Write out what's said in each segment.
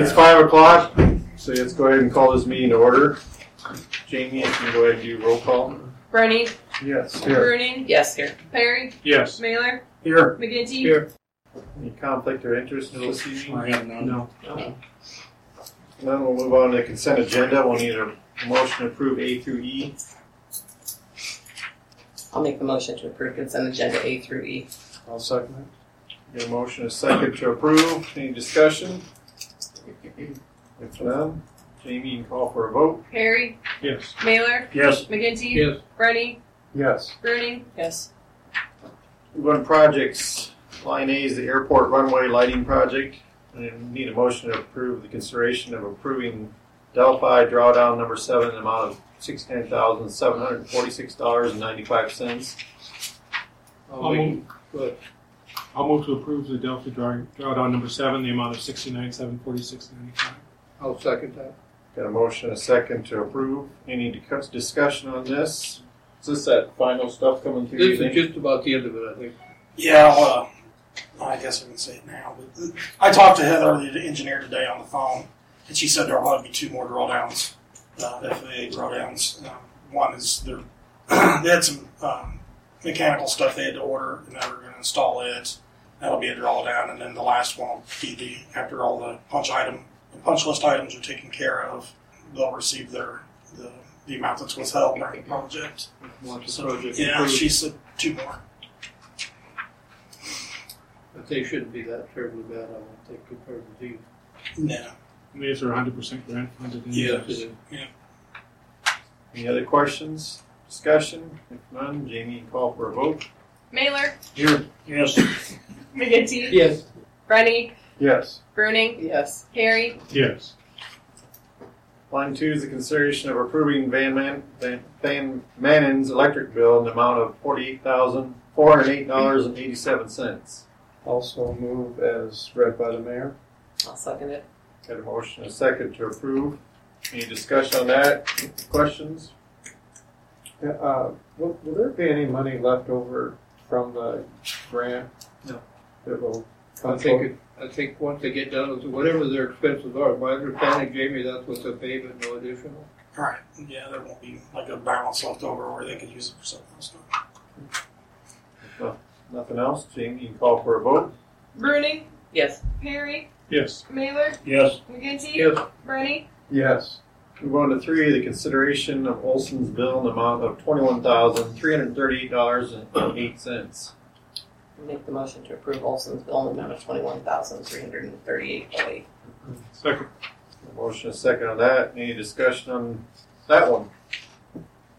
It's five o'clock, so let's go ahead and call this meeting to order. Jamie, if you go ahead and do roll call. Bernie, Yes. Bruning, Yes, here. Perry, Yes. Mailer, Here. McGinty. Here. Any conflict or interest this evening? I have none. No. Then we'll move on to the consent agenda. We'll need a motion to approve A through E. I'll make the motion to approve consent agenda A through E. I'll second Get a motion, is second to approve. Any discussion? If none, Jamie, you can call for a vote. Perry. Yes. Mailer, Yes. McGinty. Yes. Bernie, Yes. Bruning, Yes. Move on to projects. Line A is the airport runway lighting project. And need a motion to approve the consideration of approving Delphi drawdown number seven, in the amount of sixty-nine thousand, seven hundred and forty-six dollars and ninety-five cents. I'll move, I'll move to approve the Delphi draw, drawdown number seven, the amount of sixty-nine, seven forty-six ninety-five. I'll second that. Got a motion, a second to approve. Any discuss- discussion on this? Is this that final stuff coming through? you This is think? just about the end of it, I think. Yeah, well, I guess I can say it now. But I talked to Heather, the engineer, today on the phone, and she said there will be two more drawdowns, uh, FAA drawdowns. Um, one is they're, they had some um, mechanical stuff they had to order, and they were going to install it. That'll be a drawdown, and then the last one will be the after all the punch item, the punch list items are taken care of. They'll receive their the, the amount that's withheld during the project. Once the So project yeah, approved, she said two more. but they shouldn't be that terribly bad, I don't think, compared to these. No. These are hundred percent grant funded. in Yeah. this. Any other questions, discussion? If none, Jamie, call for a vote. Mailer, Here. Yes. McGinty. Yes. Bernie, Yes. Bruning, Yes. Perry, Yes. Line two is the consideration of approving Van Man, Van, Van Manen's electric bill in the amount of forty-eight thousand, four hundred eight dollars and eighty-seven cents. Also move as read by the mayor. I'll second it. Got a motion, a second to approve. Any discussion on that? Questions? Yeah, Uh, will, will there be any money left over from the grant? No. That will I come think, forward? it- I think once they get done with whatever their expenses are, my understanding, Jamie, that's what they pay, but no additional. All right. Yeah, there won't be like a balance left over where they could use it for something else. Nothing else? Jamie, you can call for a vote. Bruning, Yes. Perry, Yes. Mailer, Yes. McGinty. Yes. Bernie, Yes. Move on to three, the consideration of Olson's bill in the amount of twenty-one thousand, three hundred thirty-eight dollars and eight cents. I'll make the motion to approve Olson's bill in the amount of twenty-one thousand three hundred and thirty-eight eight. Second. Motion, a second on that. Any discussion on that one?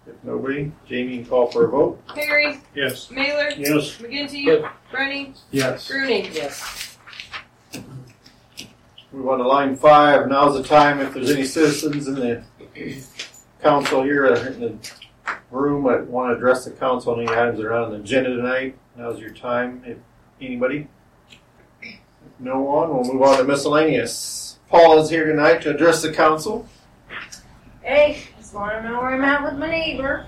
If nobody, Jamie, you call for a vote. Perry, Yes. Mailer, Yes. McGinty. Yes. Bernie, Yes. Bruning. Yes. Move want to line five. Now's the time if there's any citizens in the council here uh, in the room that want to address the council on any items that are on the agenda tonight. Now's your time. If anybody. If no one, we'll move on to miscellaneous. Paul is here tonight to address the council. Hey, just want to know where I'm at with my neighbor.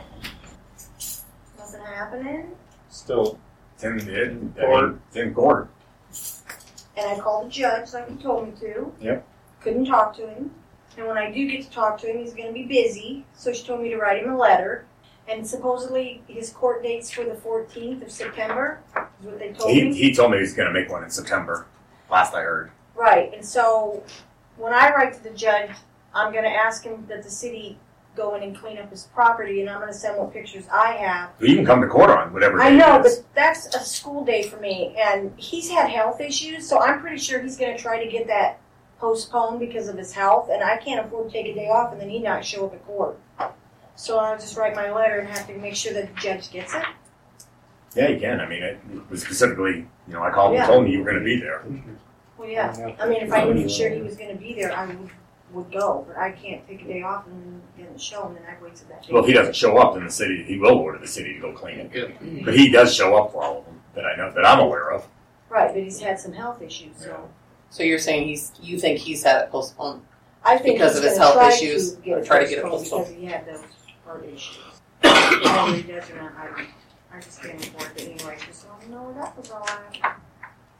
Nothing happening. Still, Tim did. I Court. mean, Tim court. And I called the judge like he told me to. Yep. Couldn't talk to him. And when I do get to talk to him, he's going to be busy. So she told me to write him a letter. And supposedly his court date's for the 14th of September, is what they told He, me. he told me he's going to make one in September. Last I heard. Right. And so when I write to the judge, I'm going to ask him that the city go in and clean up his property, and I'm going to send what pictures I have. You can come to court on whatever I know, but that's a school day for me, and he's had health issues, so I'm pretty sure he's going to try to get that postponed because of his health, and I can't afford to take a day off and then he not show up at court. So I'll just write my letter and have to make sure that the judge gets it. Yeah, you can. I mean, it was specifically, you know, I called Yeah. and told me you were going to be there. Well, yeah. I mean, if I knew for sure he was going to be there, I would would go, but I can't take a day off and then didn't show, and then I wasted that day. Well, if he doesn't show up, then the city, he will order the city to go clean it. Yeah. But he does show up for all of them that I know, that I'm aware of. Right, but he's had some health issues, so So you're saying he's, you think he's had it postponed? I think Because he's of his gonna health try issues, to get or try to get it postponed postponed. because he had those heart issues. Whether he does or not, I. I just can't afford it anyway. Just want to know where that was all at.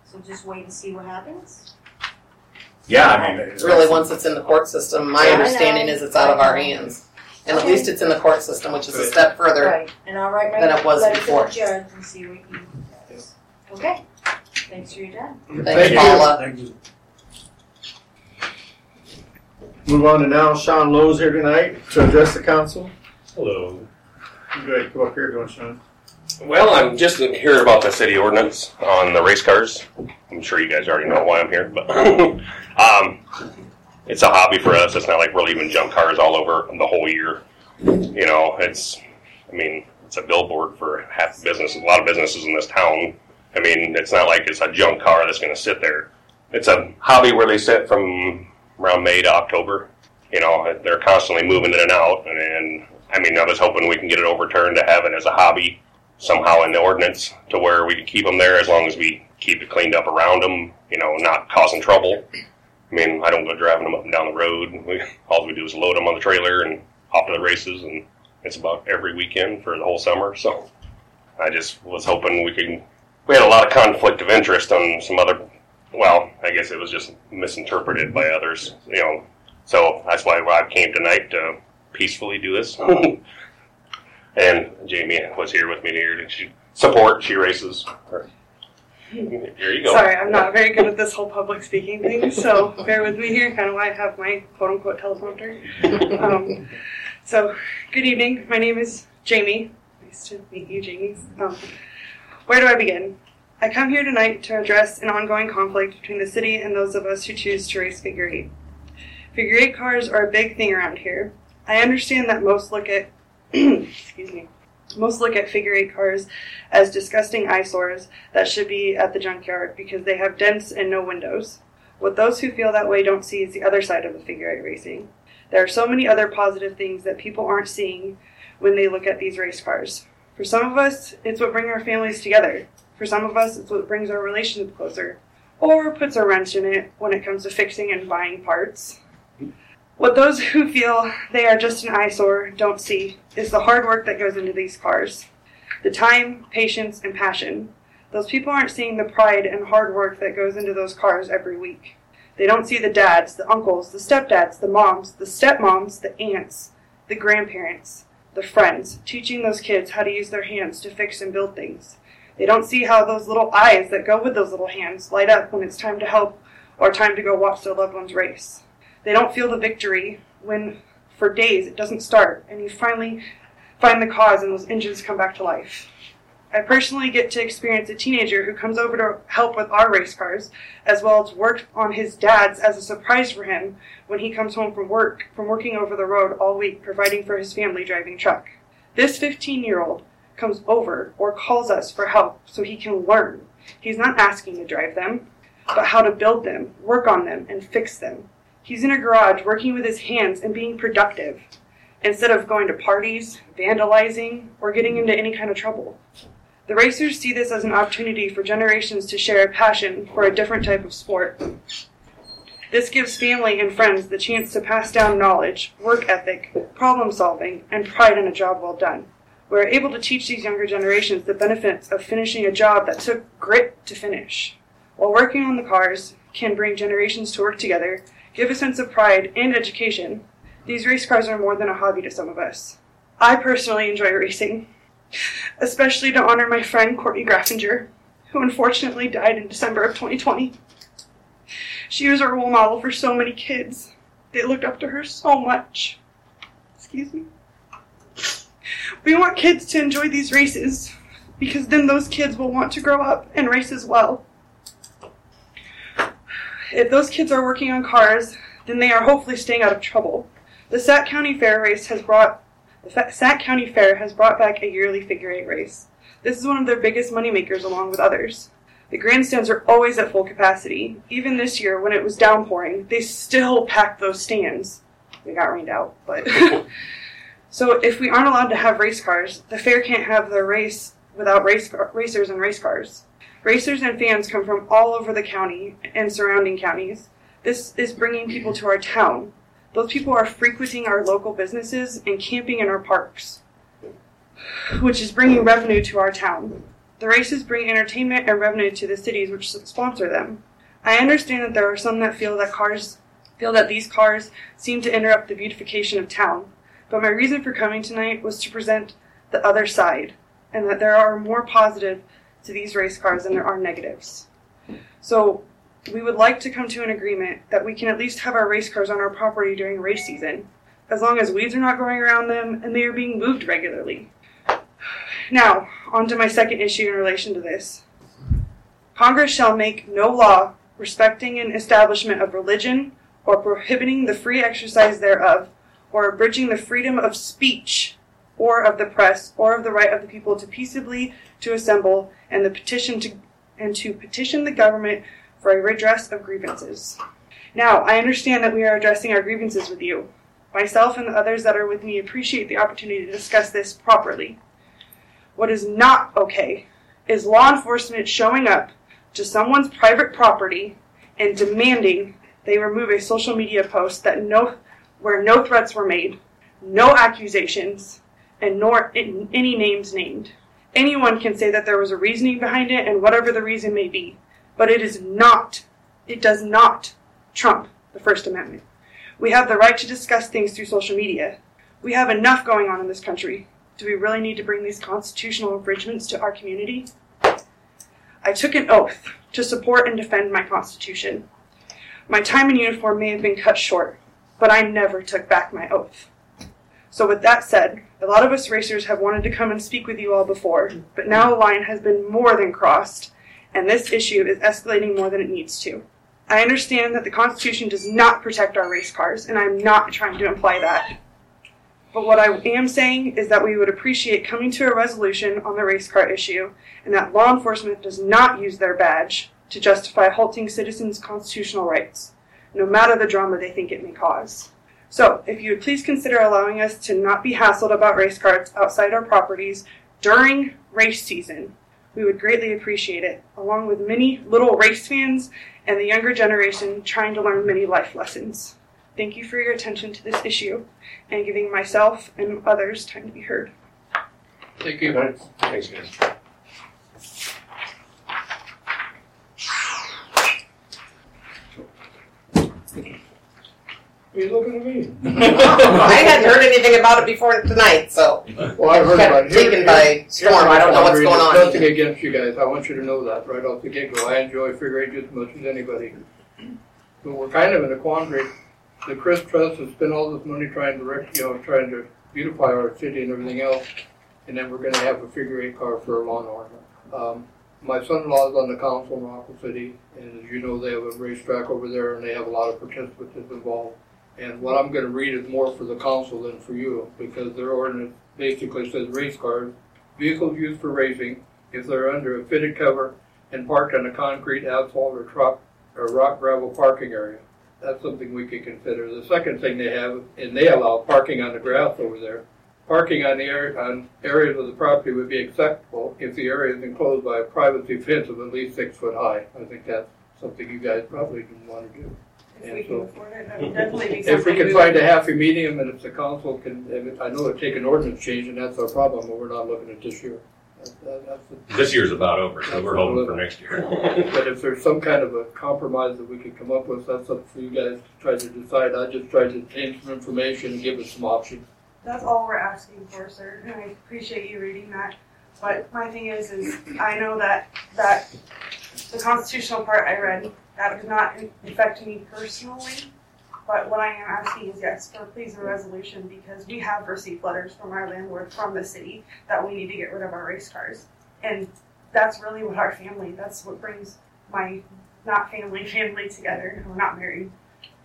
So just wait and see what happens. Yeah, I mean, Really, once it's in the court system, my Yeah, I know. understanding is it's out of our hands. And at least it's in the court system, which is a step further. Right, and I'll write my Than it was letter to before. the judge and see what he says. Okay, thanks for your time. Thanks, you. Paula. Thank you. Move on to now, Sean Lowe's here tonight to address the council. Hello. You Go ahead, come up here, don't Sean. Well, I'm just here about the city ordinance on the race cars. I'm sure you guys already know why I'm here, but um, it's a hobby for us. It's not like we're leaving junk cars all over the whole year. You know, it's, I mean, it's a billboard for half the business, a lot of businesses in this town. I mean, it's not like it's a junk car that's going to sit there. It's a hobby where they sit from around May to October. You know, they're constantly moving in and out, and, and I mean, I was hoping we can get it overturned to have it as a hobby somehow in the ordinance to where we can keep them there as long as we keep it cleaned up around them, you know, not causing trouble. I mean, I don't go driving them up and down the road. We, all we do is load them on the trailer and hop to the races, and it's about every weekend for the whole summer. So I just was hoping we could. We had a lot of conflict of interest on some other. Well, I guess it was just misinterpreted by others, you know. So that's why I came tonight to peacefully do this. and Jamie was here with me here. She support. She races. Here you go. Sorry, I'm not very good at this whole public speaking thing, so bear with me here. Kind of why I have my quote unquote teleprompter. Um, so, good evening. My name is Jamie. Nice to meet you, Jamie. Um, where do I begin? I come here tonight to address an ongoing conflict between the city and those of us who choose to race figure eight. Figure eight cars are a big thing around here. I understand that most look at excuse me most look at figure eight cars as disgusting eyesores that should be at the junkyard because they have dents and no windows. What those who feel that way don't see is the other side of the figure eight racing. There are so many other positive things that people aren't seeing when they look at these race cars. For some of us, it's what brings our families together. For some of us, it's what brings our relationship closer, or puts a wrench in it when it comes to fixing and buying parts. What those who feel they are just an eyesore don't see is the hard work that goes into these cars. The time, patience, and passion. Those people aren't seeing the pride and hard work that goes into those cars every week. They don't see the dads, the uncles, the stepdads, the moms, the stepmoms, the aunts, the grandparents, the friends, teaching those kids how to use their hands to fix and build things. They don't see how those little eyes that go with those little hands light up when it's time to help or time to go watch their loved ones race. They don't feel the victory when, for days, it doesn't start and you finally find the cause and those engines come back to life. I personally get to experience a teenager who comes over to help with our race cars, as well as work on his dad's as a surprise for him when he comes home from work, from working over the road all week, providing for his family driving truck. This 15 year old comes over or calls us for help so he can learn. He's not asking to drive them, but how to build them, work on them, and fix them. He's in a garage working with his hands and being productive instead of going to parties, vandalizing, or getting into any kind of trouble. The racers see this as an opportunity for generations to share a passion for a different type of sport. This gives family and friends the chance to pass down knowledge, work ethic, problem solving, and pride in a job well done. We're able to teach these younger generations the benefits of finishing a job that took grit to finish. While working on the cars can bring generations to work together, give a sense of pride and education, these race cars are more than a hobby to some of us. I personally enjoy racing, especially to honor my friend Courtney Graffinger, who unfortunately died in December of 2020. She was a role model for so many kids. They looked up to her so much. Excuse me. We want kids to enjoy these races because then those kids will want to grow up and race as well. If those kids are working on cars, then they are hopefully staying out of trouble. The Sac County Fair race has brought the Sac County Fair has brought back a yearly figure eight race. This is one of their biggest moneymakers along with others. The grandstands are always at full capacity. Even this year, when it was downpouring, they still packed those stands. They got rained out, but. so if we aren't allowed to have race cars, the fair can't have their race without race racers and race cars. Racers and fans come from all over the county and surrounding counties. This is bringing people to our town. Those people are frequenting our local businesses and camping in our parks, which is bringing revenue to our town. The races bring entertainment and revenue to the cities which sponsor them. I understand that there are some that feel that cars feel that these cars seem to interrupt the beautification of town. But my reason for coming tonight was to present the other side, and that there are more positive to these race cars than there are negatives. So we would like to come to an agreement that we can at least have our race cars on our property during race season, as long as weeds are not growing around them and they are being moved regularly. Now, on to my second issue in relation to this. Congress shall make no law respecting an establishment of religion or prohibiting the free exercise thereof or abridging the freedom of speech or of the press or of the right of the people to peaceably to assemble and the petition to and to petition the government for a redress of grievances. Now, I understand that we are addressing our grievances with you. Myself and the others that are with me appreciate the opportunity to discuss this properly. What is not okay is law enforcement showing up to someone's private property and demanding they remove a social media post that no where no threats were made, no accusations, and nor any names named. Anyone can say that there was a reasoning behind it and whatever the reason may be, but it is not, it does not trump the First Amendment. We have the right to discuss things through social media. We have enough going on in this country. Do we really need to bring these constitutional infringements to our community? I took an oath to support and defend my Constitution. My time in uniform may have been cut short, but I never took back my oath. So, with that said, a lot of us racers have wanted to come and speak with you all before, but now a line has been more than crossed, and this issue is escalating more than it needs to. I understand that the Constitution does not protect our race cars, and I'm not trying to imply that. But what I am saying is that we would appreciate coming to a resolution on the race car issue, and that law enforcement does not use their badge to justify halting citizens' constitutional rights, no matter the drama they think it may cause. So, if you would please consider allowing us to not be hassled about race cards outside our properties during race season, we would greatly appreciate it, along with many little race fans and the younger generation trying to learn many life lessons. Thank you for your attention to this issue and giving myself and others time to be heard. Thank you. Thanks, guys. Are you looking at me? I hadn't heard anything about it before tonight, so Well, I've heard about it. Here- taken by here- storm. here's I don't know what's going on. Nothing against you guys. I want you to know that right off the get-go. I enjoy figure eight just as much as anybody. But we're kind of in a quandary. The Chris Trust has spent all this money trying to, rec- you know, trying to beautify our city and everything else, and then we're gonna have a figure eight car for a lawn ornament. Um, my son-in-law is on the council in Rockwell City, and as you know, they have a racetrack over there, and they have a lot of participants involved. And what I'm gonna read is more for the council than for you, because their ordinance basically says race cars, vehicles used for racing, if they're under a fitted cover and parked on a concrete, asphalt, or truck, or rock gravel parking area. That's something we could consider. The second thing they have, and they allow parking on the grass over there. Parking on the area, on areas of the property would be acceptable if the area is enclosed by a privacy fence of at least six foot high. I think that's something you guys probably didn't want to do. If we And can so- afford it, that would definitely be something. If we can find a happy medium and if the council can, if- I know it'd take an ordinance change and that's our problem, but we're not looking at this year. That's- that- that's the- This year's about over, so we're hoping for next year. But if there's some kind of a compromise that we could come up with, that's up for you guys to try to decide. I just tried to obtain some information and give us some options. That's all we're asking for, sir, and I appreciate you reading that. But my thing is, is I know that, that the constitutional part I read, that does not affect me personally. But what I am asking is yes, for please a resolution, because we have received letters from our landlord from the city that we need to get rid of our race cars. And that's really what our family, that's what brings my, not family, family together, we're not married.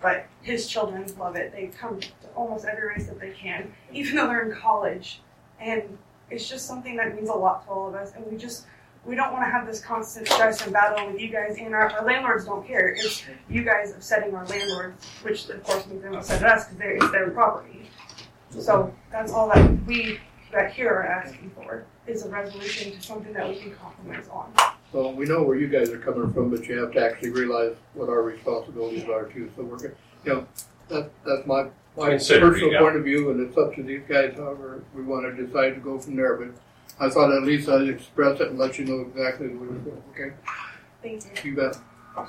But his children love it, they come to almost every race that they can, even though they're in college. And it's just something that means a lot to all of us, and we just, we don't wanna have this constant stress and battle with you guys, and our, our landlords don't care, it's you guys upsetting our landlords, which of course makes them upset at us, because they're, it's their property. So that's all that we, that here are asking for, is a resolution to something that we can compromise on. So we know where you guys are coming from, but you have to actually realize what our responsibilities are too. So we're, gonna- you know, that, that's my, my Consider, personal point of view, and it's up to these guys however we wanna decide to go from there. But I thought at least I'd express it and let you know exactly what we're doing, okay? Thank you. You bet.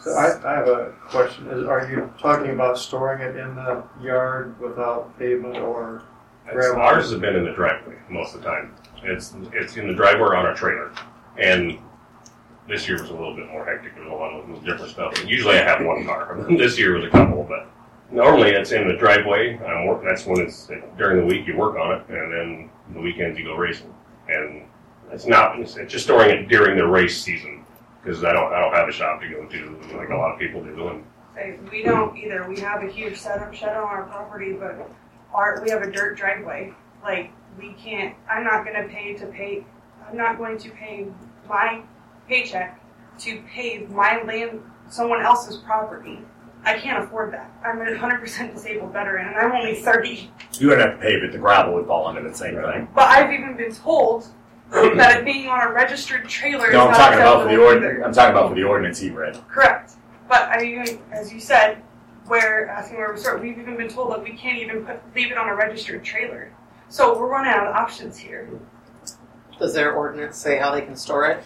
So I, I have a question. Is, are you talking about storing it in the yard without pavement or It's- Gravel. Ours has been in the driveway most of the time. It's it's in the driveway or on a trailer, and this year was a little bit more hectic. There was a lot of different stuff. Usually I have one car. this year was a couple, but normally it's in the driveway. I'm work, that's when it's during the week you work on it, and then the weekends you go racing. And it's not it's, just storing it during the race season because I don't I don't have a shop to go to like a lot of people do. And We don't either. We have a huge setup shed on our property, but our, we have a dirt driveway. Like, we can't, I'm not gonna pay to pay, I'm not going to pay my paycheck to pave my land, someone else's property. I can't afford that. I'm a hundred percent disabled veteran and I'm only thirty. You wouldn't have to pave it, the gravel would fall under the same thing. But I've even been told that it being on a registered trailer is No, I'm not talking about for the acceptable ord, either. I'm talking about for the ordinance he read. Correct. But I mean, as you said, where asking where we start, we've even been told that we can't even put leave it on a registered trailer. So we're running out of options here. Does their ordinance say how they can store it?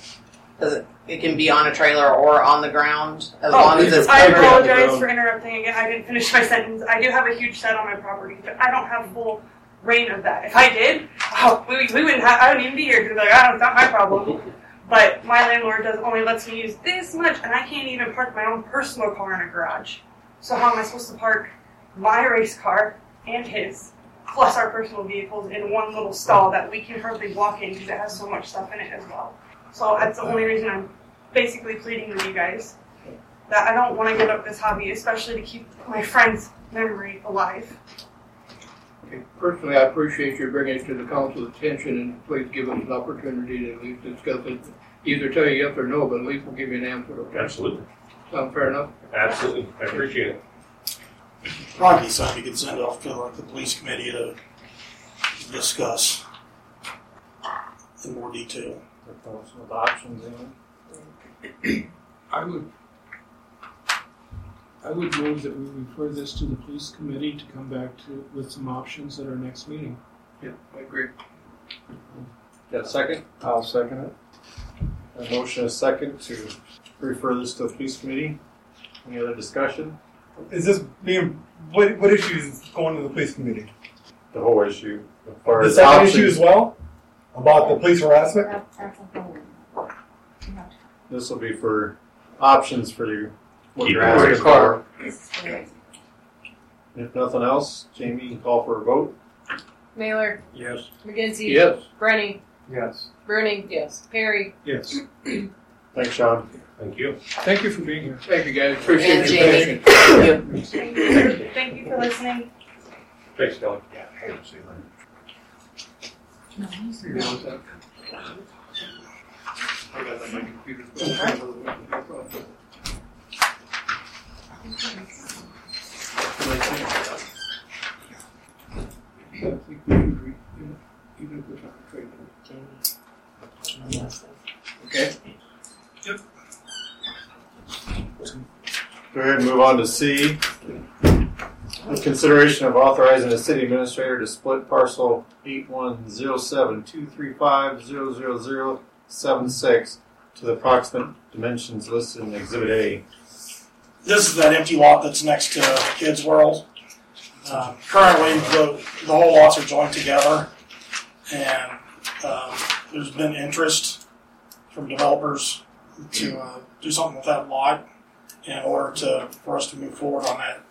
Does it, it can be on a trailer or on the ground as Oh, long as it's I covered? apologize for interrupting again. I didn't finish my sentence. I do have a huge shed on my property, but I don't have full reign of that. If I did, oh, we, we wouldn't have, I wouldn't even be here because like, oh, it's not my problem. But my landlord does only lets me use this much, and I can't even park my own personal car in a garage. So how am I supposed to park my race car and his, plus our personal vehicles in one little stall that we can hardly walk in because it has so much stuff in it as well. So that's the only reason I'm basically pleading with you guys that I don't want to give up this hobby, especially to keep my friend's memory alive. Okay, Personally, I appreciate you bringing it to the council's attention and please give us an opportunity to at least discuss it. Either tell you yes or no, but at least we'll give you an answer, okay? absolutely, Sound fair enough? absolutely, I appreciate it. Probably something you could send off to like the police committee to discuss in more detail. With those with options in it. I would, I would move that we refer this to the police committee to come back to, with some options at our next meeting. Yeah, I agree. Got a second? I'll second it. A motion is second to refer this to the police committee. Any other discussion? Is this being what? What issues is going to the police committee? The whole issue. As far The as second options, issue as well about the police harassment. This will be for options for you. What Keep you're it asking raised. for. If nothing else, Jamie, you can call for a vote. Mailer, Yes. McGinty, Yes, Brenny, yes? Bruning, Yes. Perry. Yes. Thanks, Sean. Thank you. Thank you for being here. thank you guys, appreciate And your Jamie. patience. Thank you. Thank you for listening. Thanks, Kelly. Yeah. See you I got that on my computer. I. Okay? Go ahead and move on to C. With consideration of authorizing the city administrator to split parcel eight one zero seven two three five zero zero zero seven six to the approximate dimensions listed in Exhibit A. This is that empty lot that's next to Kids World. Uh, currently, the, the whole lots are joined together, and um, there's been interest from developers to uh, do something with that lot in order to for us to move forward on that.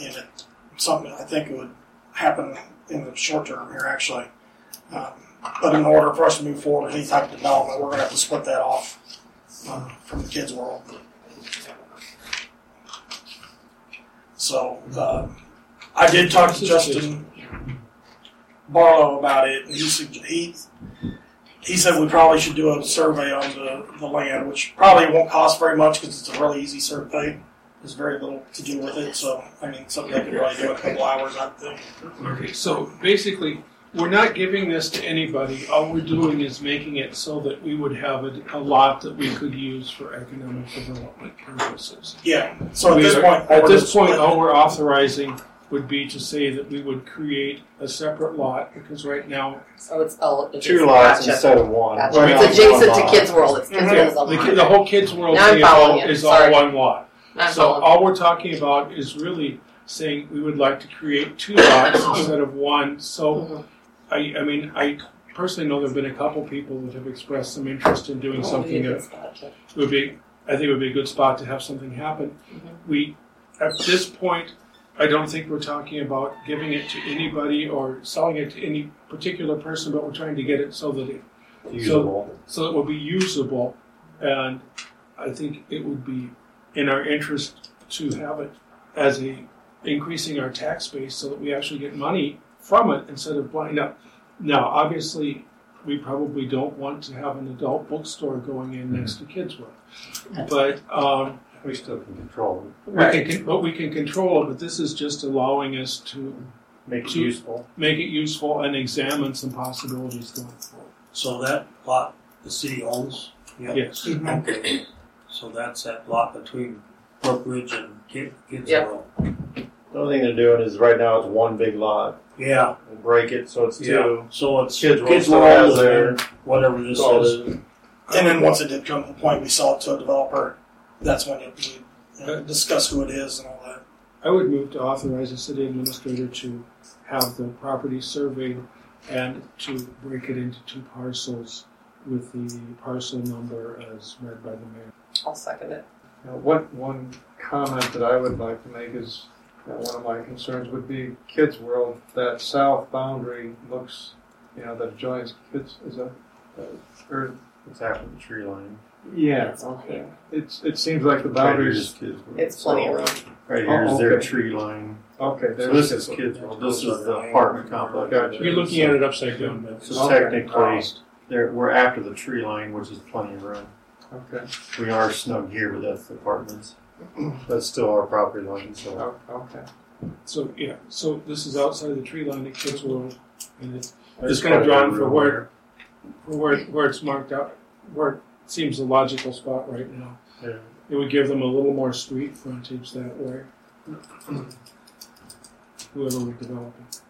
And it, something I think would happen in the short term here, actually. Um, but in order for us to move forward with any type of development, we're going to have to split that off uh, from the Kids World. So um, I did talk to Justin Barlow about it, and he he he said we probably should do a survey on the, the land, which probably won't cost very much because it's a really easy survey. There's very little to do with it, so I mean something I could probably do in a couple hours, I think. Okay, so basically, we're not giving this to anybody. All we're doing is making it so that we would have a, a lot that we could use for economic development purposes. Yeah. So at We this are- point, At this point, all we're authorizing would be to say that we would create a separate lot, because right now, So it's oh, it's Two lots gotcha. instead of one. Gotcha. Right It's adjacent one to. Kids World. It's Kids Mhm. World is the, the whole kids' world Now I'm thing is all, following you. is all Sorry. one lot. I'm So following. all we're talking about is really saying we would like to create two lots instead of one. So Mhm. I, I mean, I personally know there've been a couple people that have expressed some interest in doing something that would be, I think it would be a good spot to have something happen. Mhm. We, at this point, I don't think we're talking about giving it to anybody or selling it to any particular person, but we're trying to get it so that it Usable. so it will be usable. And I think it would be in our interest to have it as a increasing our tax base so that we actually get money from it instead of buying up. Now, obviously, we probably don't want to have an adult bookstore going in next to Kids World, but um, We still can control it. we can, but we can control it. But this is just allowing us to Make it To- useful. make it useful and examine some possibilities going forward. So that lot the city owns? Yep. Yes. Okay. So that's that lot between Brook Ridge and Kid, Kids Yep. World. The only thing they're doing is right now it's one big lot. Yeah, We'll break it so it's yeah. two. So it's Kids World Kids still World has their- and whatever this So is. the- And then once it did come to the point we sell it to a developer, that's when it, we you know, discuss who it is and all that. I would move to authorize the city administrator to have the property surveyed and to break it into two parcels with the parcel number as read by the mayor. I'll second it. Now, what one comment that I would like to make is uh, one of my concerns would be Kids World. That south boundary looks, you know, that joins Kids. Is that? Uh, or It's after the tree line. yeah, okay. It's it seems like the Right boundaries. kids. World. It's plenty of room. Right here's Oh, their okay. tree line. Okay, So there's this is kids. World. This is the apartment complex. Gotcha. You're looking at it upside down, Bill. So Okay. technically, there we're after the tree line, which is plenty of room. Okay. We are snug here, but that's the apartments. That's still our property line. So Oh, okay. So, yeah, so this is outside the tree line at Kids World, and it's, there's it's kind of drawn for where, for where, where it's marked out, where it seems a logical spot right now. Yeah. It would give them a little more street frontage that way. Whoever would develop it.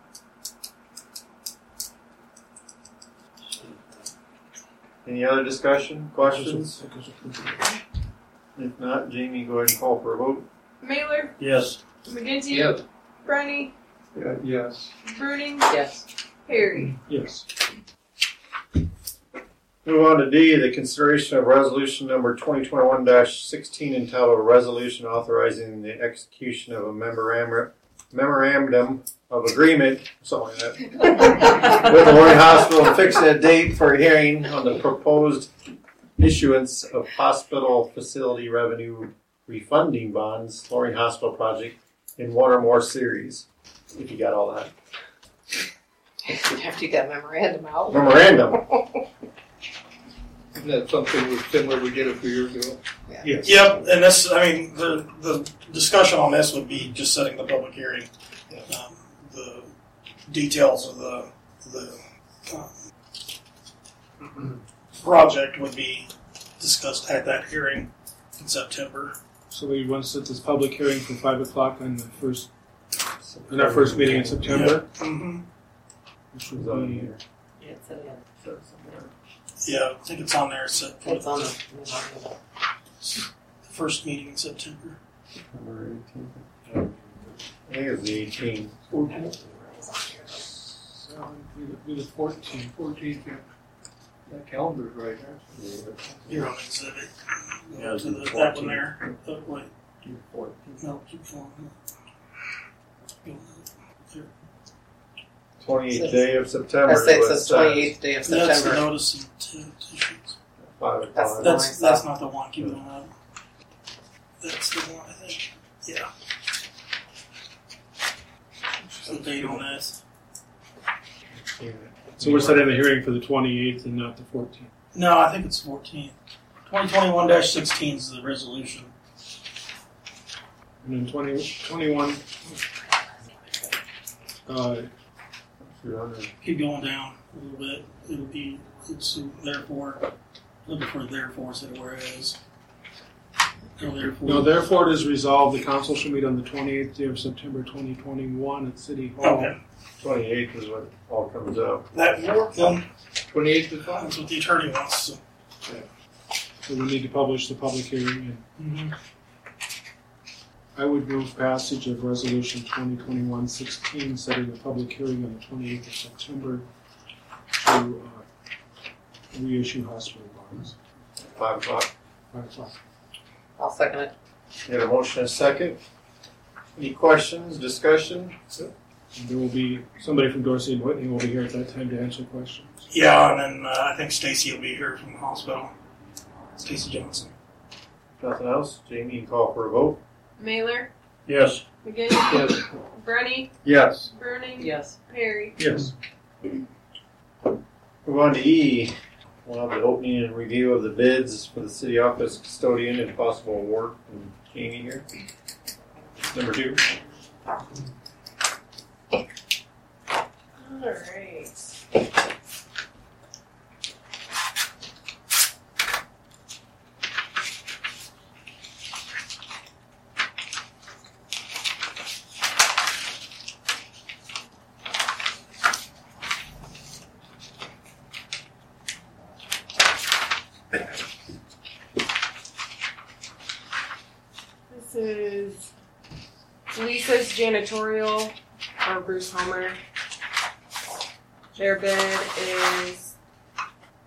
Any other discussion, questions? If not, Jamie, go ahead and call for a vote. Mailer, Yes. McGinty, Yes. Brenny, Yeah, yes. Bruning, Yes. Harry. Yes. Move on to D, the consideration of resolution number twenty twenty-one sixteen entitled a resolution authorizing the execution of a memorandum, memorandum of agreement, something like that, with the Loring Hospital fixing a date for a hearing on the proposed issuance of hospital facility revenue refunding bonds, Loring Hospital project, in one or more series. If you got all that. After you got memorandum out. Memorandum. Isn't that something similar we did a few years ago? Yes. Yep, and this, I mean, the, the discussion on this would be just setting the public hearing. Um, the details of the, the, um, project would be discussed at that hearing in September. So we want to set this public hearing for five o'clock on the first, on our first meeting in September, Mm-hmm. which would Is on here. Yeah, it's in there. Yeah, I think it's on there, set for It's on the the. first meeting in September. Number 18. I think it's the 18th. So it'd be the fourteenth. Fourteenth, yeah. That calendar's right there. You're on exhibit. Yeah, it's To the- the that one there. That way. No, keep going. 28th day of September. I say is it says says. twenty eighth day of That's the September. notice of t- issues. Five That's o'clock. That's that's not the one. Keep it on that. That's the one. I think. Yeah. The date on this. So we're setting the hearing for the twenty-eighth and not the fourteenth. No, I think it's 14. 2021-16 is the resolution. And then 20, 21, uh, Keep going down a little bit. It'll be it's therefore looking for therefore instead of whereas. No, therefore. no, therefore it is resolved, the council shall meet on the twenty-eighth day of September twenty twenty-one at City Hall. Okay. 28th is what all comes out. That work then. Twenty-eighth is fine. That's what the attorney wants. So. So we need to publish the public hearing and I would move passage of resolution 2021-16, setting a public hearing on the 28th of September to uh, reissue hospital bonds. Five o'clock. Five o'clock. I'll second it. We have a motion and a second. Any questions, discussion? And There will be, somebody from Dorsey and Whitney will be here at that time to answer questions. Yeah, and then uh, I think Stacy will be here from the hospital. Stacy Johnson. Nothing else? Jamie, you can call for a vote? Mailer, Yes. McGinty, Yes. Brenny, Yes. Bruning, Yes. Perry. Yes. Move on to E. We'll have the opening and review of the bids for the city office custodian and possible award. And Jamie here. Number two. Alright. This is Lisa's janitorial or Bruce Homer. Their bid is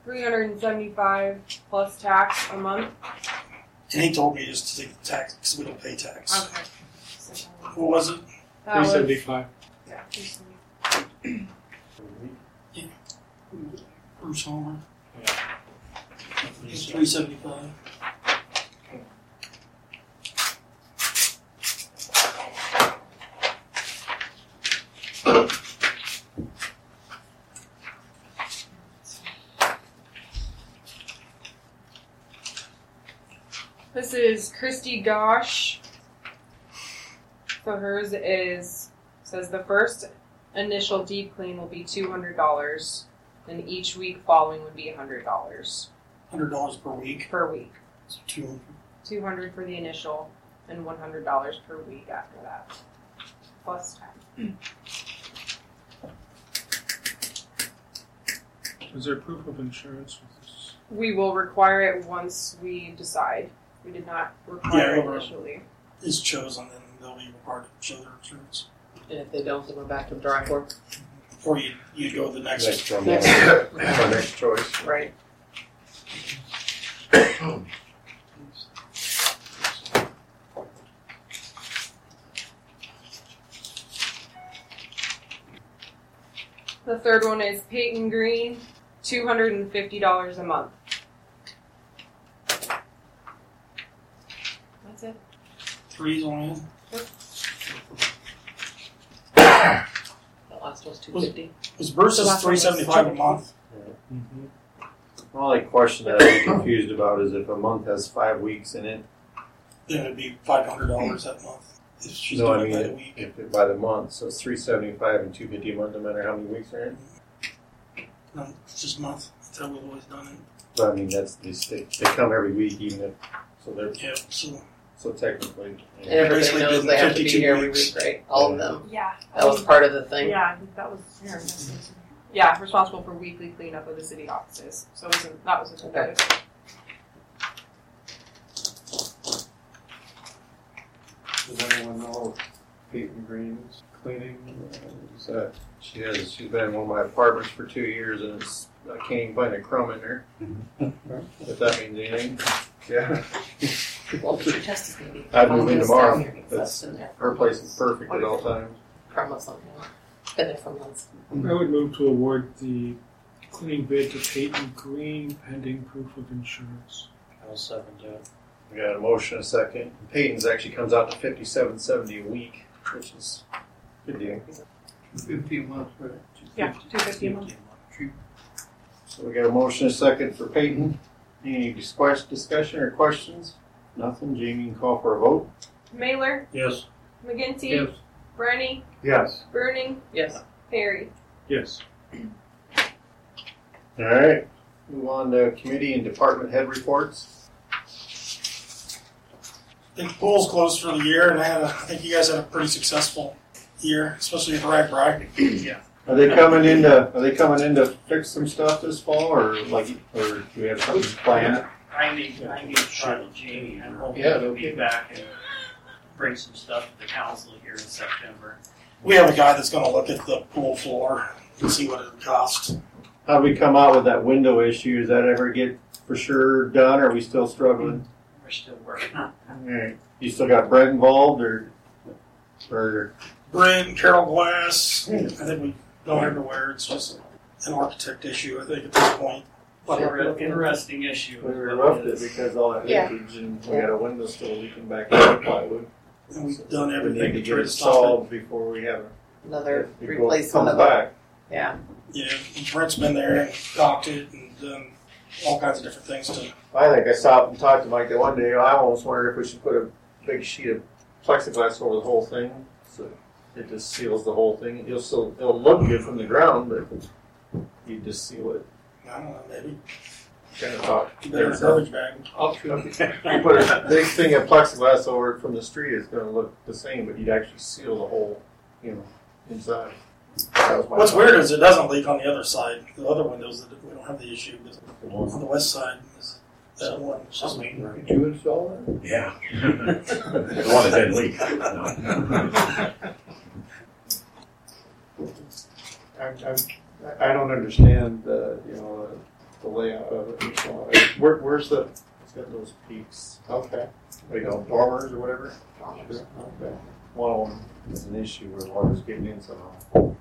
three hundred and seventy-five plus tax a month. And he told me just to take the tax because we don't pay tax. Okay. So What was it? that was 375. yeah. 375. Bruce Homer. Yeah. It's three seventy This is Christy Gosh. So hers is says the first initial deep clean will be two hundred dollars, and each week following would be hundred dollars Hundred dollars per week. per week. So two hundred. Two hundred for the initial, and one hundred dollars per week after that, plus tax. Is there proof of insurance with this? We will require it once we decide. We did not require Yeah, it over. initially. is chosen, then they'll be required to show their insurance. And if they don't, then we're back to the drawing board. Or you you go to the next. Next one. Next. Our next choice. Right. The third one is Peyton Green, two hundred and fifty dollars a month. That's it. Threes on it. That last one's two fifty. Was Bruce's So that's three seventy five a month? The only question that I'm confused about is if a month has five weeks in it. Then it'd be five hundred dollars that month. If she's No, I doing it by the mean, week. if it by the month, so it's three seventy-five and two fifty a month, no matter how many weeks are in. No, it's just a month. That's how we've always done it. But I mean, that's, they, they they come every week even if, so they're, Yeah, so so technically. And everybody Basically knows been they have to be 52 here every weeks. week, right? All of them. Yeah. That was part of the thing. Yeah, I think that was Aaron. Yeah, responsible for weekly cleanup of the city offices. So it wasn't, that was included. Does anyone know Peyton Green's cleaning? uh, Is that She has, she's been in one of my apartments for two years and it's, I can't even find a crumb in there. If that means anything. Yeah, Well, the test is gonna be. I'd move in tomorrow. down here, it's That's- her place is perfect at all times. From us, something. Been there for months. I would move to award the cleaning bid to Peyton Green pending proof of insurance. I'll second that. We got a motion, a second. Peyton's actually comes out to fifty-seven seventy a week, which is good deal. Fifty a month, right? Yeah, two fifty a month. So we got a motion, a second for Peyton. Any discuss, discussion or questions? Nothing. Jamie can call for a vote. Mailer, Yes. McGinty, Yes. Brenny, Yes. Bruning, Yes. Perry. Yes. All right. Move on to committee and department head reports. I think the pool's closed for the year, and I had a, I think you guys had a pretty successful year, especially at RAGBRAI. yeah. Are they coming in to, are they coming in to fix some stuff this fall or like, or do we have something planned? I need, I need to talk to Jamie, and hopefully Yeah, he'll be back and bring some stuff to the council here in September. We have a guy that's going to look at the pool floor and see what it would cost. How do we come out with that window issue? Does that ever get for sure done, or are we still struggling? We're still working on Alright. You still got Brett involved, or, or Brent Carol Glass. Hmm. I think we go everywhere. It's just an architect issue, I think, at this point. It's an interesting issue. we roughed it because all that Yeah. leakage and we got a window still leaking back in the plywood. And we've done We everything need to to try get to it solved before we have Another before it replacement comes of a, back. yeah. it. Yeah, Brent's been there and docked it and done all kinds of different things to. I think I stopped and talked to Mike that one day. I almost wondered if we should put a big sheet of plexiglass over the whole thing, so it just seals the whole thing. It'll still it'll look good from the ground, but you just seal it. I don't know, maybe Kind of talk. better than a garbage bag. You put a big thing of plexiglass over it from the street, it's going to look the same, but you'd actually seal the whole, you know, inside. That What's thought. weird is it doesn't leak on the other side. The other windows, that we don't have the issue. But on the west side is that one. It's just Did you install that? Yeah. the one that didn't leak. No. I'm, I'm, I don't understand the, you know, the layout of it and so on. Where, where's the, It's got those peaks. okay, What do you call dormers or whatever? okay. One of them is an issue where the water's getting in somehow.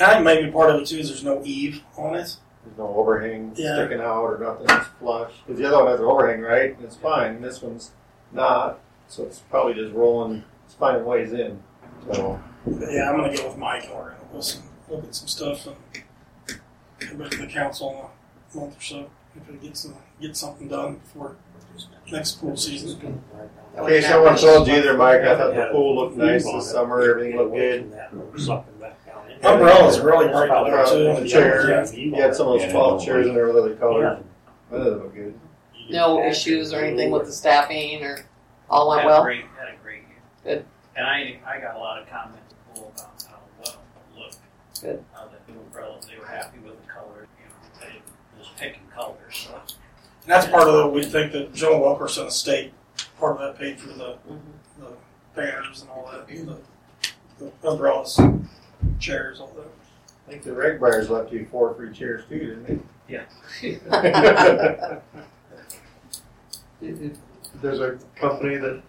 I think maybe part of it too is there's no eave on it. There's no overhang Yeah. sticking out or nothing. It's flush. Because the other one has an overhang, right? And it's fine. And this one's not. So it's probably just rolling. It's finding ways in. So But yeah, I'm gonna get with Mike and we're gonna go some, look at some stuff and come back to the council in a month or so if we get some get something done before next pool season. in case no one told you either, Mike, I thought the pool looked nice this summer. Everything looked good. Umbrellas really bright out too. the chair. You had some of those 12 chairs in there with other colors. That doesn't look good. No issues or anything with the staffing or all went well? great, had a great year. Good. And I, I got a lot of comments from people about how well it looked. Good. How the new umbrellas, they were happy with the color, you know, they just picking colors, so. And that's part of the, we think that Joe Wilkerson Estate, part of that paid for the, the banners and all that, the, the umbrellas, chairs, all that. I think the reg buyers left you four free chairs too, didn't Yeah. they? It, it, there's a company that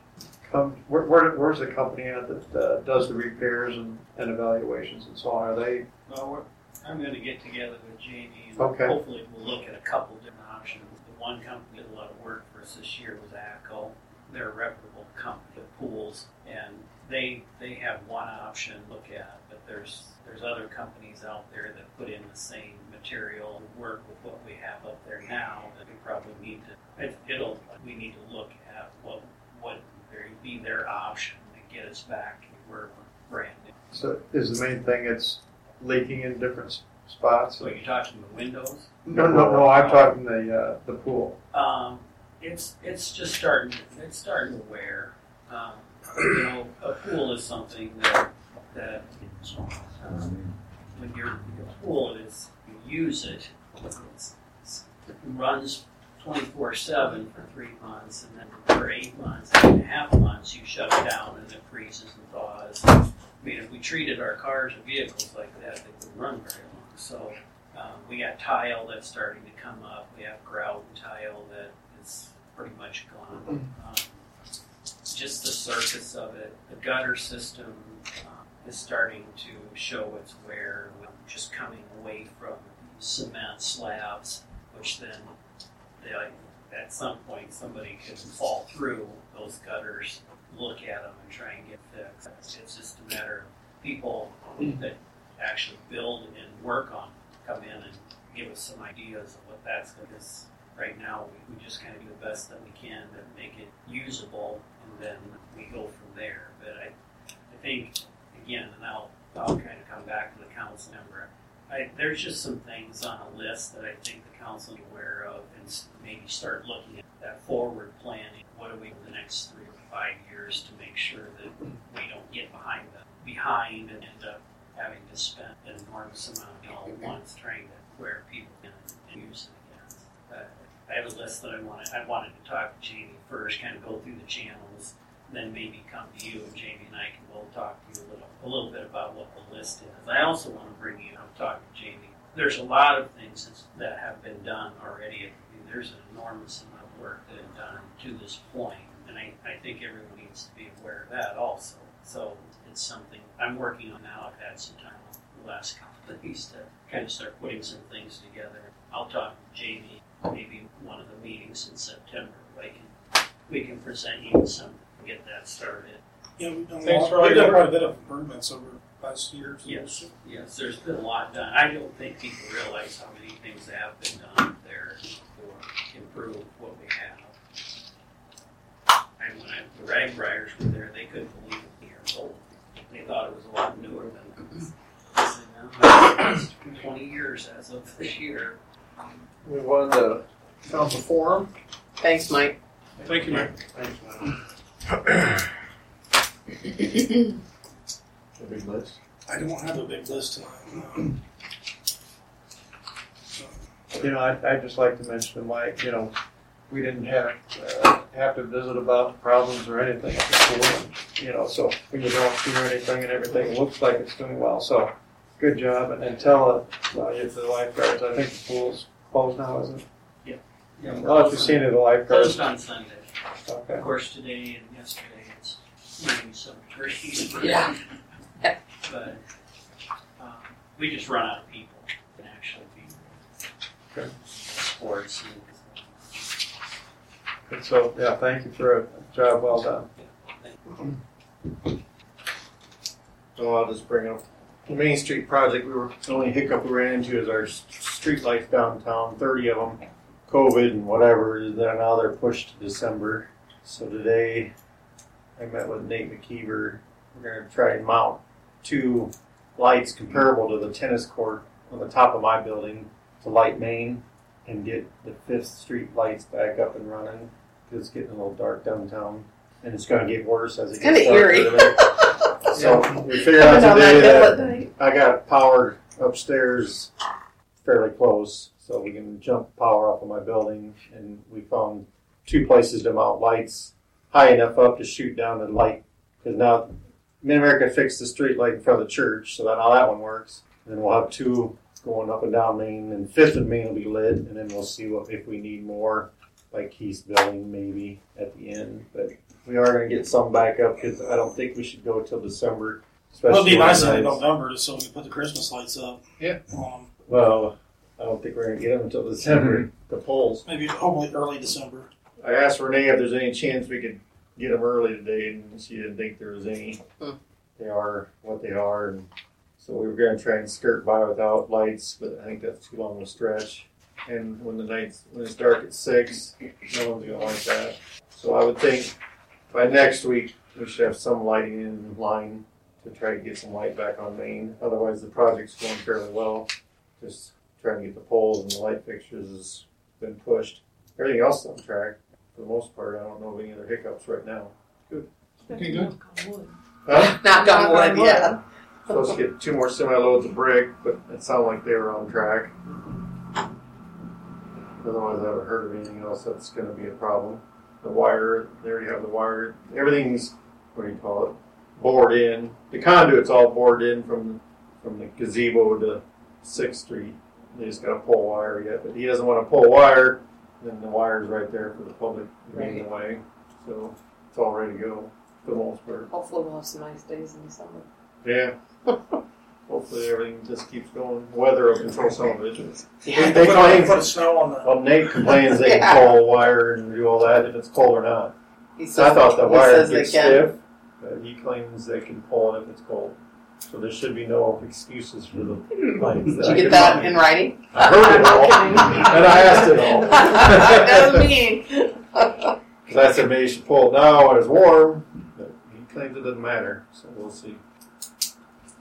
comes, where, where, where's the company at that uh, does the repairs and, and evaluations and so on? Are they, Well, we're, I'm gonna get together with Jamie and Okay. hopefully we'll look at a couple different options. The one company did a lot of work for us this year was ACO. They're a reputable company of pools and they, they have one option to look at, but there's, there's other companies out there that put in the same material and work with what we have up there now that we probably need to, it, it'll, we need to look at what, what be their option to get us back where we're brand new. so is the main thing it's leaking in different s- spots? So you're talking the windows? No, no, no, I'm talking the, uh, the pool. Um, it's it's just starting. It's starting to wear. Um, you know, a pool is something that that um, when your your pool is you use it, it's, it's, it runs twenty four seven for three months, and then for eight months, eight and a half months, you shut it down and it freezes and thaws. I mean, if we treated our cars and vehicles like that, they wouldn't run very. So. Um, we got tile that's starting to come up. We have grout and tile that is pretty much gone. Um, just the surface of it, the gutter system um, is starting to show its wear. Just coming away from cement slabs, which then they, at some point somebody could fall through those gutters, look at them, and try and get fixed. It's just a matter of people that actually build and work on come in and give us some ideas of what that's going to right now we, we just kind of do the best that we can to make it usable and then we go from there. But i, I think again and i'll, I'll kind of come back to the council member. I, there's just some things on a list that i think the council is aware of and maybe start looking at that forward planning. What do we the next three or five years to make sure that we don't get behind the behind and end up having to spend an enormous amount you know, at once trying to where people can use it again. Uh, I have a list that I wanted. I wanted to talk to Jamie first, kind of go through the channels, then maybe come to you and Jamie and I can we'll talk to you a little a little bit about what the list is. I also want to bring you. I'm talking to Jamie. There's a lot of things that have been done already. I mean, there's an enormous amount of work that is done to this point, and I, I think everyone needs to be aware of that also. So it's something I'm working on now. I've had some time the last couple of days to kind of start putting some things together. I'll talk to Jamie maybe one of the meetings in September. I can we can present you with something and get that started. Yeah, we've done, a Thanks lot- for all we've done quite a work. bit of improvements over the past years. Yes, yes, there's been a lot done. I don't think people realize how many things have been done there to improve what we have. And when I, the rag riders were there, they couldn't believe it was years old. They thought it was a lot newer than. I it's Twenty years as of this year. Move on to council forum. Thanks, Mike. Thank you, Mike. A big list. I don't have a big list tonight. no. You know, I, I'd just like to mention to Mike, you know, we didn't have, uh, have to visit about the problems or anything at the school. and, You know, so when you don't hear anything and everything looks like it's doing well, so good job. And then tell, uh, uh, the lifeguards, I think the pool's closed now, isn't it? Yeah. Oh, if you've seen it, the lifeguards. Closed on Sunday. Okay. Of course, today and yesterday it's maybe some trees. Yeah. But um, we just run out of people can actually be Okay. sports. And so, yeah, thank you for a job well done. And, So I'll just bring up the Main Street project. We were the only hiccup we ran into is our street lights downtown. Thirty of them, COVID and whatever. They're now they're pushed to December. So today, I met with Nate McKeever. We're gonna try and mount two lights comparable to the tennis court on the top of my building to light Main and get the Fifth Street lights back up and running because It's getting a little dark downtown, and it's gonna get worse as it It's gets kinda eerie. darker. So we figured out Coming down today that that. I got power upstairs fairly close, so we can jump power off of my building. And we found two places to mount lights high enough up to shoot down the light. Because now Mid America fixed the street light in front of the church, so that how that one works. And then we'll have two going up and down Main, and Fifth and Main will be lit, and then we'll see what if we need more, like Keith's building maybe at the end. But we are going to get some back up because I don't think we should go till December. It'll be especially nice when in it's- November just so we can put the Christmas lights up. Yeah. Um, Well, I don't think we're gonna get them until December. The polls. maybe hopefully early December. I asked Renee if there's any chance we could get them early today, and she didn't think there was any. Hmm. They are what they are, and so we were gonna try and skirt by without lights, but I think that's too long of a stretch. And when the nights when it's dark at six, no one's gonna like that. So I would think by next week we should have some lighting in line to try to get some light back on Main. Otherwise, the project's going fairly well. Just trying to get the poles and the light fixtures has been pushed. Everything else is on track for the most part. I don't know of any other hiccups right now. Okay, good. Huh? Knock on wood, yeah. Supposed to get two more semi loads of brick, but it sounded like they were on track. Otherwise, I haven't heard of anything else that's going to be a problem. The wire, they already have the wire. Everything's what do you call it? Bored in. The conduit's all bored in from from the gazebo to Sixth Street. They just got to pull wire yet, but he doesn't want to pull wire. Then the wire's right there for the public to be in the way, so it's all ready to go for the most part. Hopefully we'll have some nice days in the summer. Yeah. Hopefully everything just keeps going. Weather will control some of it. Yeah. They Put, claim, put snow on the. well, Nate complains they Yeah. can pull a wire and do all that if it's cold or not. He So I thought the he wire says they gets can. stiff, but he claims they can pull it if it's cold. So there should be no excuses for the lights. Did you get that in writing? I heard it all, and I asked it all. that was mean. Because I said maybe you should pull it now when it's warm, but he claims it doesn't matter. So we'll see.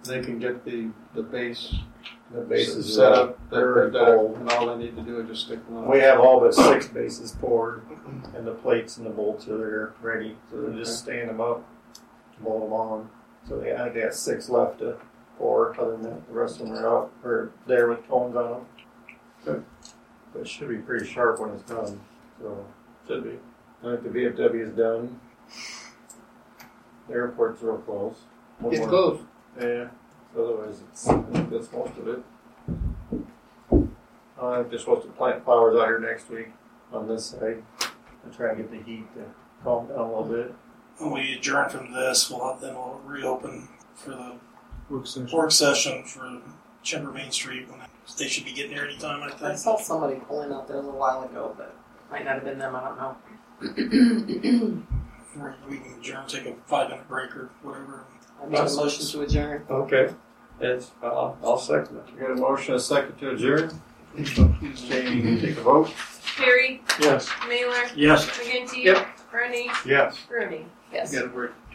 They can get the, the base The bases set are up, they're very cold. and all they need to do is just stick them on. We have all but six bases poured, and the plates and the bolts are there ready. So they just stand them up, bolt them on. So they, I think they got six left to pour. Other than that, the rest of them are out or there with cones on them. Good. But it should be pretty sharp when it's done. So should be. I think the VFW is done. The airport's real close. One It's more- close. Yeah, otherwise it's, I that's most of it. Uh, I'm just supposed to plant flowers out here next week on this side. and try and get the heat to calm down a little bit. When we adjourn from this, we'll have, then we'll reopen for the Work session. work session for Chamber Main Street. When they should be getting there anytime, I I think. saw somebody pulling out there a little while ago, but might not have been them. I don't know. We can adjourn, take a five minute break or whatever. I made a motion to adjourn. Okay, it's, I'll, I'll second it. We got a motion, a second to adjourn. Jamie, you take a vote. Harry, Yes. Mailer, Yes. McGinty, Yep. Bruning, Yes. Rooney. Yes. Got a word, Jeff.